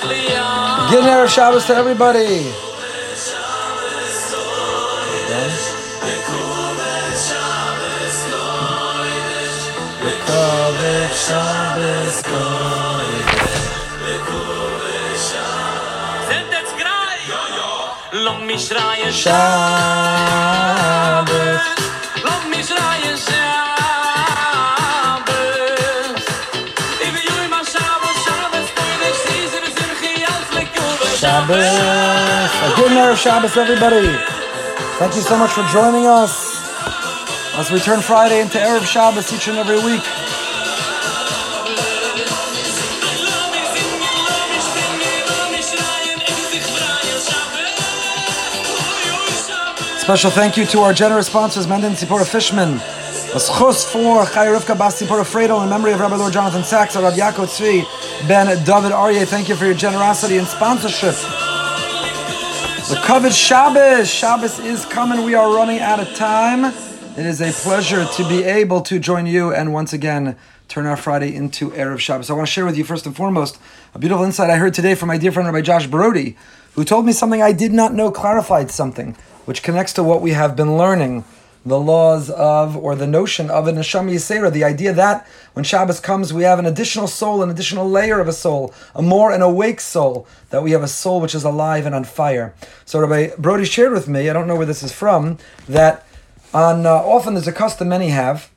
Good Erev Shabbos to everybody. Sind Shabbos. A good Erev Shabbos, everybody. Thank you so much for joining us as we turn Friday into Erev Shabbos each and every week. Special thank you to our generous sponsors, Menden Sipora Fishman. A schus for Chai Rivka Bas Sipora in memory of Rabbi Lord Jonathan Sacks, Rabbi Yaakov Tzvi, Ben David Aryeh. Thank you for your generosity and sponsorship. The coveted Shabbos. Shabbos is coming. We are running out of time. It is a pleasure to be able to join you and once again turn our Friday into Erev Shabbos. I want to share with you first and foremost a beautiful insight I heard today from my dear friend Rabbi Josh Brody, who told me something I did not know, clarified something, which connects to what we have been learning the laws of or the notion of a neshama yisera, the idea that when Shabbos comes, we have an additional soul, an additional layer of a soul, a more an awake soul, that we have a soul which is alive and on fire. So Rabbi Brody shared with me, I don't know where this is from, that on uh, often there's a custom many have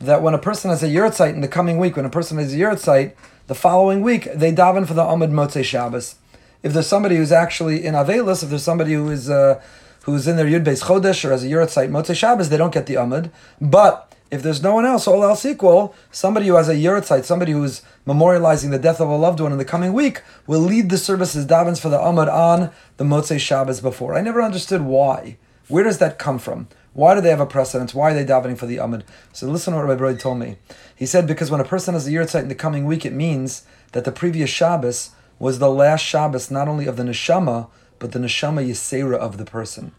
that when a person has a yurtzeit in the coming week, when a person has a yurtzeit, the following week they daven for the Amud Motzei Shabbos. If there's somebody who's actually in Avelis, if there's somebody who is uh, who's in their Yud Beis Chodesh or has a yurtzeit Motzei Shabbos, they don't get the Amud. But if there's no one else, all else equal, somebody who has a yurtzeit, somebody who is memorializing the death of a loved one in the coming week, will lead the services davens for the Amud on the Motzei Shabbos before. I never understood why. Where does that come from? Why do they have a precedence? Why are they davening for the Amud? So listen to what Rabbi Brody told me. He said because when a person has a yurtzeit in the coming week, it means that the previous Shabbos was the last Shabbos not only of the neshama, but the neshama yisera of the person.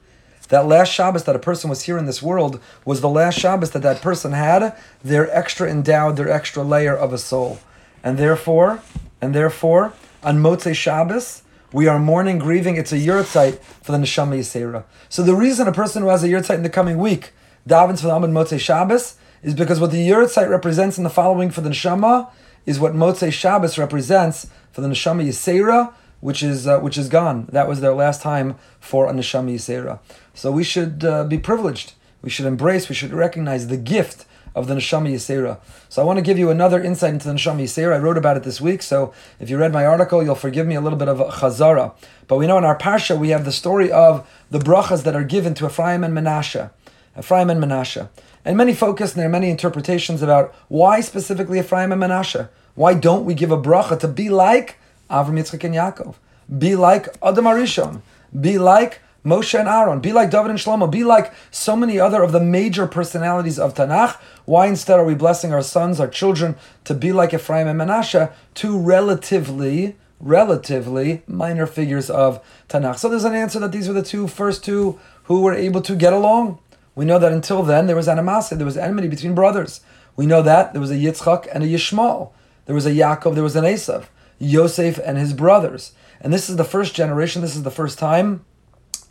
That last Shabbos that a person was here in this world was the last Shabbos that that person had their extra endowed, their extra layer of a soul. And therefore, and therefore, on Motzei Shabbos, we are mourning, grieving. It's a yurtzeit for the neshama yisera. So the reason a person who has a yurtzeit in the coming week davens for the Amud Motzei Shabbos is because what the yurtzeit represents in the following for the neshama is what Motzei Shabbos represents for the neshama yisera, which is uh, which is gone. That was their last time for a neshama yisera. So we should uh, be privileged. We should embrace. We should recognize the gift of the neshama yisera. So I want to give you another insight into the neshama yisera. I wrote about it this week. So if you read my article, you'll forgive me a little bit of chazara. But we know in our parsha we have the story of the brachas that are given to Ephraim and Menashe. Ephraim and Menashe. And many focus, and there are many interpretations about why specifically Ephraim and Menashe. Why don't we give a bracha to be like Avram, Yitzchak, and Yaakov? Be like Adam Arishon. Be like Moshe and Aaron. Be like David and Shlomo. Be like so many other of the major personalities of Tanakh. Why instead are we blessing our sons, our children, to be like Ephraim and Manasseh, two relatively, relatively minor figures of Tanakh? So there's an answer that these were the two first two who were able to get along. We know that until then there was animosity, there was enmity between brothers. We know that there was a Yitzchak and a Yishmael. There was a Yaakov, there was an Esav. Yosef and his brothers. And this is the first generation, this is the first time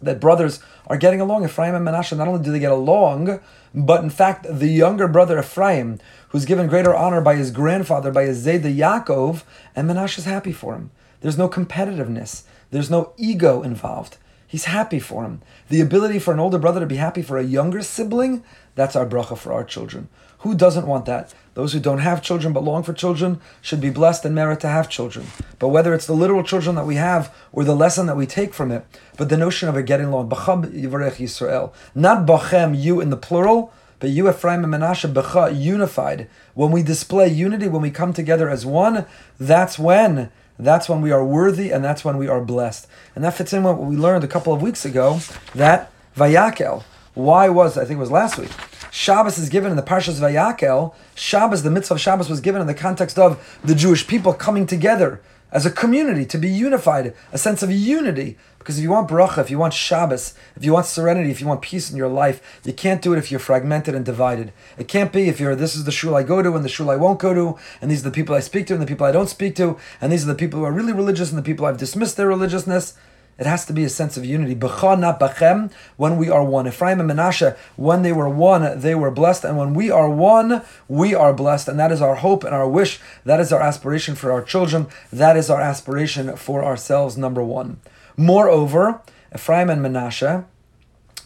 that brothers are getting along. Ephraim and Menashe, not only do they get along, but in fact, the younger brother Ephraim, who's given greater honor by his grandfather, by his Zayda Yaakov, and Menashe is happy for him. There's no competitiveness, there's no ego involved. He's happy for him. The ability for an older brother to be happy for a younger sibling, that's our bracha for our children. Who doesn't want that? Those who don't have children but long for children should be blessed and merit to have children. But whether it's the literal children that we have or the lesson that we take from it, but the notion of it getting along, B'cha Yivarech Yisrael, not Bachem, you in the plural, but you, Ephraim and Menashe, B'cha, unified. When we display unity, when we come together as one, that's when that's when we are worthy and that's when we are blessed. And that fits in what we learned a couple of weeks ago that Vayakel, why was, I think it was last week, Shabbos is given in the Parshas Vayakel. Shabbos, the mitzvah of Shabbos was given in the context of the Jewish people coming together as a community, to be unified, a sense of unity. Because if you want bracha, if you want Shabbos, if you want serenity, if you want peace in your life, you can't do it if you're fragmented and divided. It can't be if you're this is the shul I go to and the shul I won't go to, and these are the people I speak to and the people I don't speak to, and these are the people who are really religious and the people I've dismissed their religiousness. It has to be a sense of unity. B'cha not b'chem, when we are one. Ephraim and Menashe, when they were one, they were blessed. And when we are one, we are blessed. And that is our hope and our wish. That is our aspiration for our children. That is our aspiration for ourselves, number one. Moreover, Ephraim and Manasseh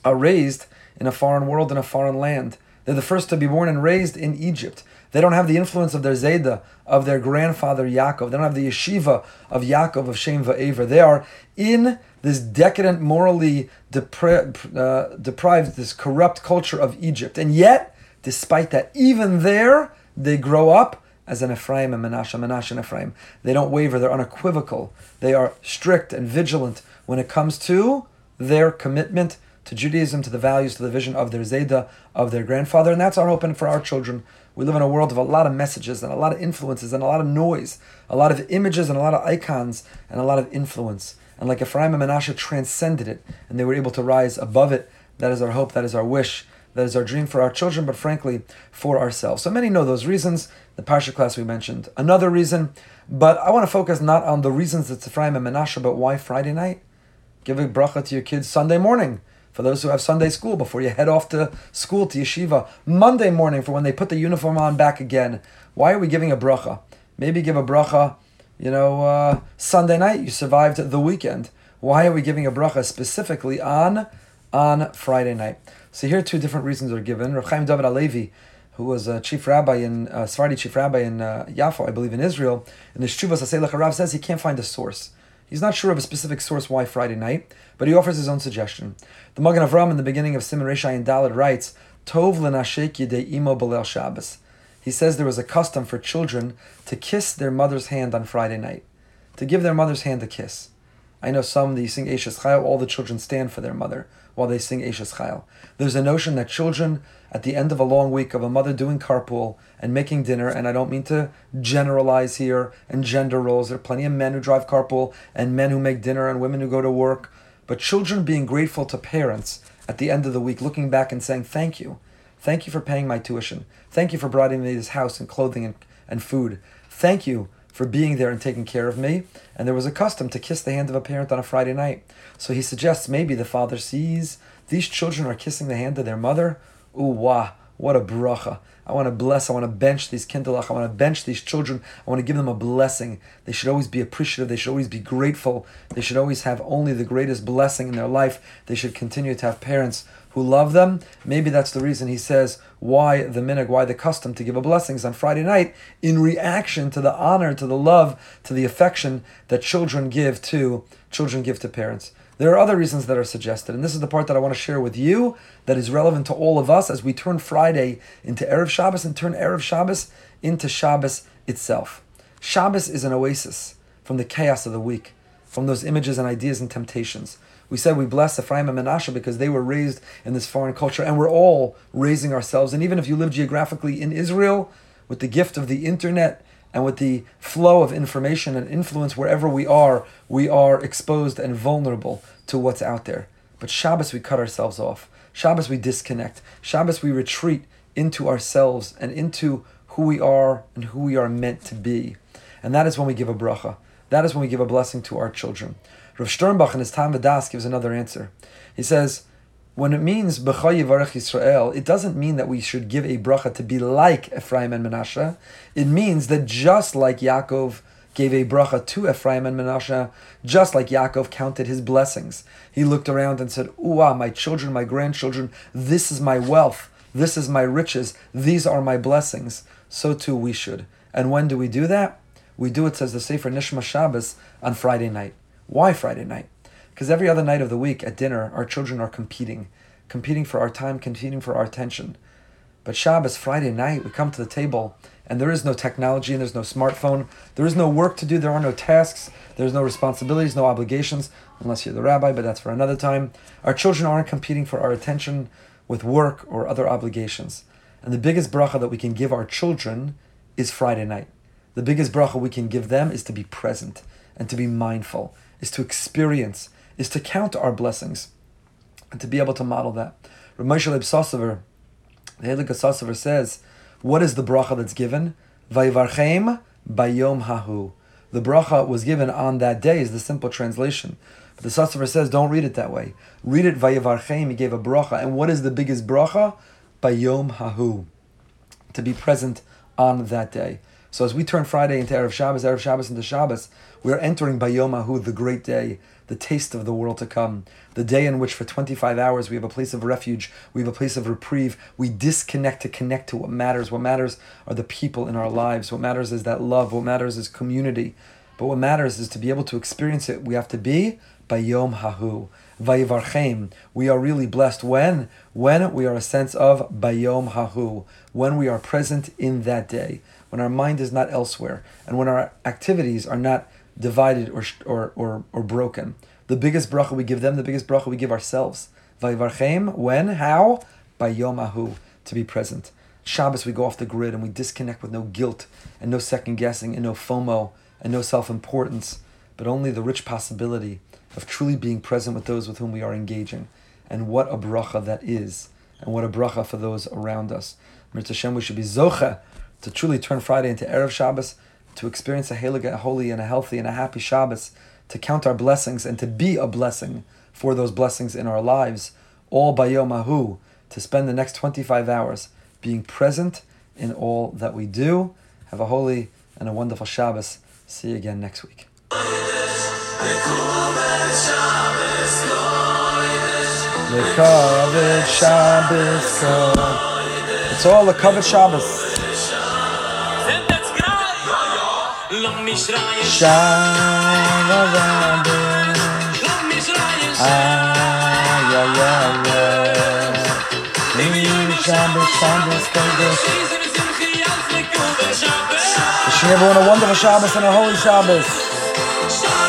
are raised in a foreign world, in a foreign land. They're the first to be born and raised in Egypt. They don't have the influence of their Zayda, of their grandfather Yaakov. They don't have the yeshiva of Yaakov, of Shem Va'aver. They are in this decadent, morally depri- uh, deprived, this corrupt culture of Egypt. And yet, despite that, even there, they grow up as an Ephraim and Menashe, Menashe and Ephraim. They don't waver, they're unequivocal. They are strict and vigilant when it comes to their commitment to Judaism, to the values, to the vision of their Zayda, of their grandfather. And that's our hope and for our children. We live in a world of a lot of messages and a lot of influences and a lot of noise, a lot of images and a lot of icons and a lot of influence. And like Ephraim and Menashe transcended it and they were able to rise above it. That is our hope, that is our wish, that is our dream for our children, but frankly, for ourselves. So many know those reasons, the Parsha class we mentioned. Another reason, but I want to focus not on the reasons it's Ephraim and Menashe, but why Friday night? Give a bracha to your kids Sunday morning for those who have Sunday school before you head off to school to yeshiva. Monday morning for when they put the uniform on back again. Why are we giving a bracha? Maybe give a bracha, you know, uh, Sunday night. You survived the weekend. Why are we giving a bracha specifically on on Friday night? So here, two different reasons are given. Rav Chaim David HaLevi, who was a chief rabbi in uh, Sephardi chief rabbi in uh, Yafo, I believe in Israel, in the Shuvas Asei Rav says he can't find a source. He's not sure of a specific source why Friday night, but he offers his own suggestion. The Magen Avram in the beginning of Siman Reshai and Dalad writes, Tov l'nashek yidei imo b'leil Shabbos. He says there was a custom for children to kiss their mother's hand on Friday night, to give their mother's hand a kiss. I know some you sing Eishes Chayil, all the children stand for their mother while they sing Eishes Chayil. There's a notion that children, at the end of a long week of a mother doing carpool and making dinner, and I don't mean to generalize here and gender roles, there are plenty of men who drive carpool and men who make dinner and women who go to work, but children being grateful to parents at the end of the week, looking back and saying, Thank you. Thank you for paying my tuition. Thank you for providing me this house and clothing and, and food. Thank you for being there and taking care of me. And there was a custom to kiss the hand of a parent on a Friday night. So he suggests maybe the father sees these children are kissing the hand of their mother. Ooh, wah, what a bracha. I want to bless, I want to bench these kindlech, I want to bench these children, I want to give them a blessing. They should always be appreciative, they should always be grateful, they should always have only the greatest blessing in their life. They should continue to have parents who love them. Maybe that's the reason he says why the minhag, why the custom to give a blessings on Friday night in reaction to the honor, to the love, to the affection that children give to children give to parents. There are other reasons that are suggested, and this is the part that I want to share with you that is relevant to all of us as we turn Friday into Erev Shabbos and turn Erev Shabbos into Shabbos itself. Shabbos is an oasis from the chaos of the week, from those images and ideas and temptations. We said we bless Ephraim and Menashe because they were raised in this foreign culture, and we're all raising ourselves. And even if you live geographically in Israel, with the gift of the internet and with the flow of information and influence wherever we are, we are exposed and vulnerable to what's out there. But Shabbos, we cut ourselves off. Shabbos, we disconnect. Shabbos, we retreat into ourselves and into who we are and who we are meant to be. And that is when we give a bracha. That is when we give a blessing to our children. Rav Sternbuch in his Taam Vodaas gives another answer. He says, when it means Yisrael, it doesn't mean that we should give a bracha to be like Ephraim and Menashe. It means that just like Yaakov gave a bracha to Ephraim and Menashe, just like Yaakov counted his blessings, he looked around and said, Uah, my children, my grandchildren, this is my wealth, this is my riches, these are my blessings. So too we should. And when do we do that? We do it, says the Sefer Nishma Shabbos, on Friday night. Why Friday night? Because every other night of the week at dinner, our children are competing, competing for our time, competing for our attention. But Shabbos, Friday night, we come to the table and there is no technology and there's no smartphone. There is no work to do. There are no tasks. There's no responsibilities, no obligations, unless you're the rabbi, but that's for another time. Our children aren't competing for our attention with work or other obligations. And the biggest bracha that we can give our children is Friday night. The biggest bracha we can give them is to be present and to be mindful, is to experience, is to count our blessings, and to be able to model that. Ramesh Leib the Heilige Sassover says, what is the bracha that's given? Vayivarchem bayom hahu. The bracha was given on that day is the simple translation. But the Sassover says, don't read it that way. Read it Vayivarchem, he gave a bracha. And what is the biggest bracha? Bayom hahu. To be present on that day. So as we turn Friday into Erev Shabbos, Erev Shabbos into Shabbos, we are entering Bayom Hahu, the great day, the taste of the world to come, the day in which for 25 hours we have a place of refuge, we have a place of reprieve, we disconnect to connect to what matters. What matters are the people in our lives. What matters is that love. What matters is community. But what matters is to be able to experience it, we have to be Bayom Hahu. Vayivarchem. We are really blessed when? When we are a sense of Bayom Hahu. When we are present in that day. When our mind is not elsewhere. And when our activities are not divided or, or, or, or broken. The biggest bracha we give them, the biggest bracha we give ourselves. Vayivarchem. When? How? Bayom Hahu. To be present. Shabbos we go off the grid and we disconnect with no guilt and no second guessing and no FOMO and no self importance, but only the rich possibility of truly being present with those with whom we are engaging. And what a bracha that is, and what a bracha for those around us. Mirz Hashem, we should be zocha to truly turn Friday into Erev Shabbos, to experience a a holy, and a healthy, and a happy Shabbos, to count our blessings and to be a blessing for those blessings in our lives, all by Yom Ahu, to spend the next 25 hours being present in all that we do. Have a holy and a wonderful Shabbos. See you again next week. It's all a covered Shabbos. Lang mich schreien, Shabbos. lang mich schreien, Ah. Wishing everyone a wonderful Shabbos and a holy Shabbos.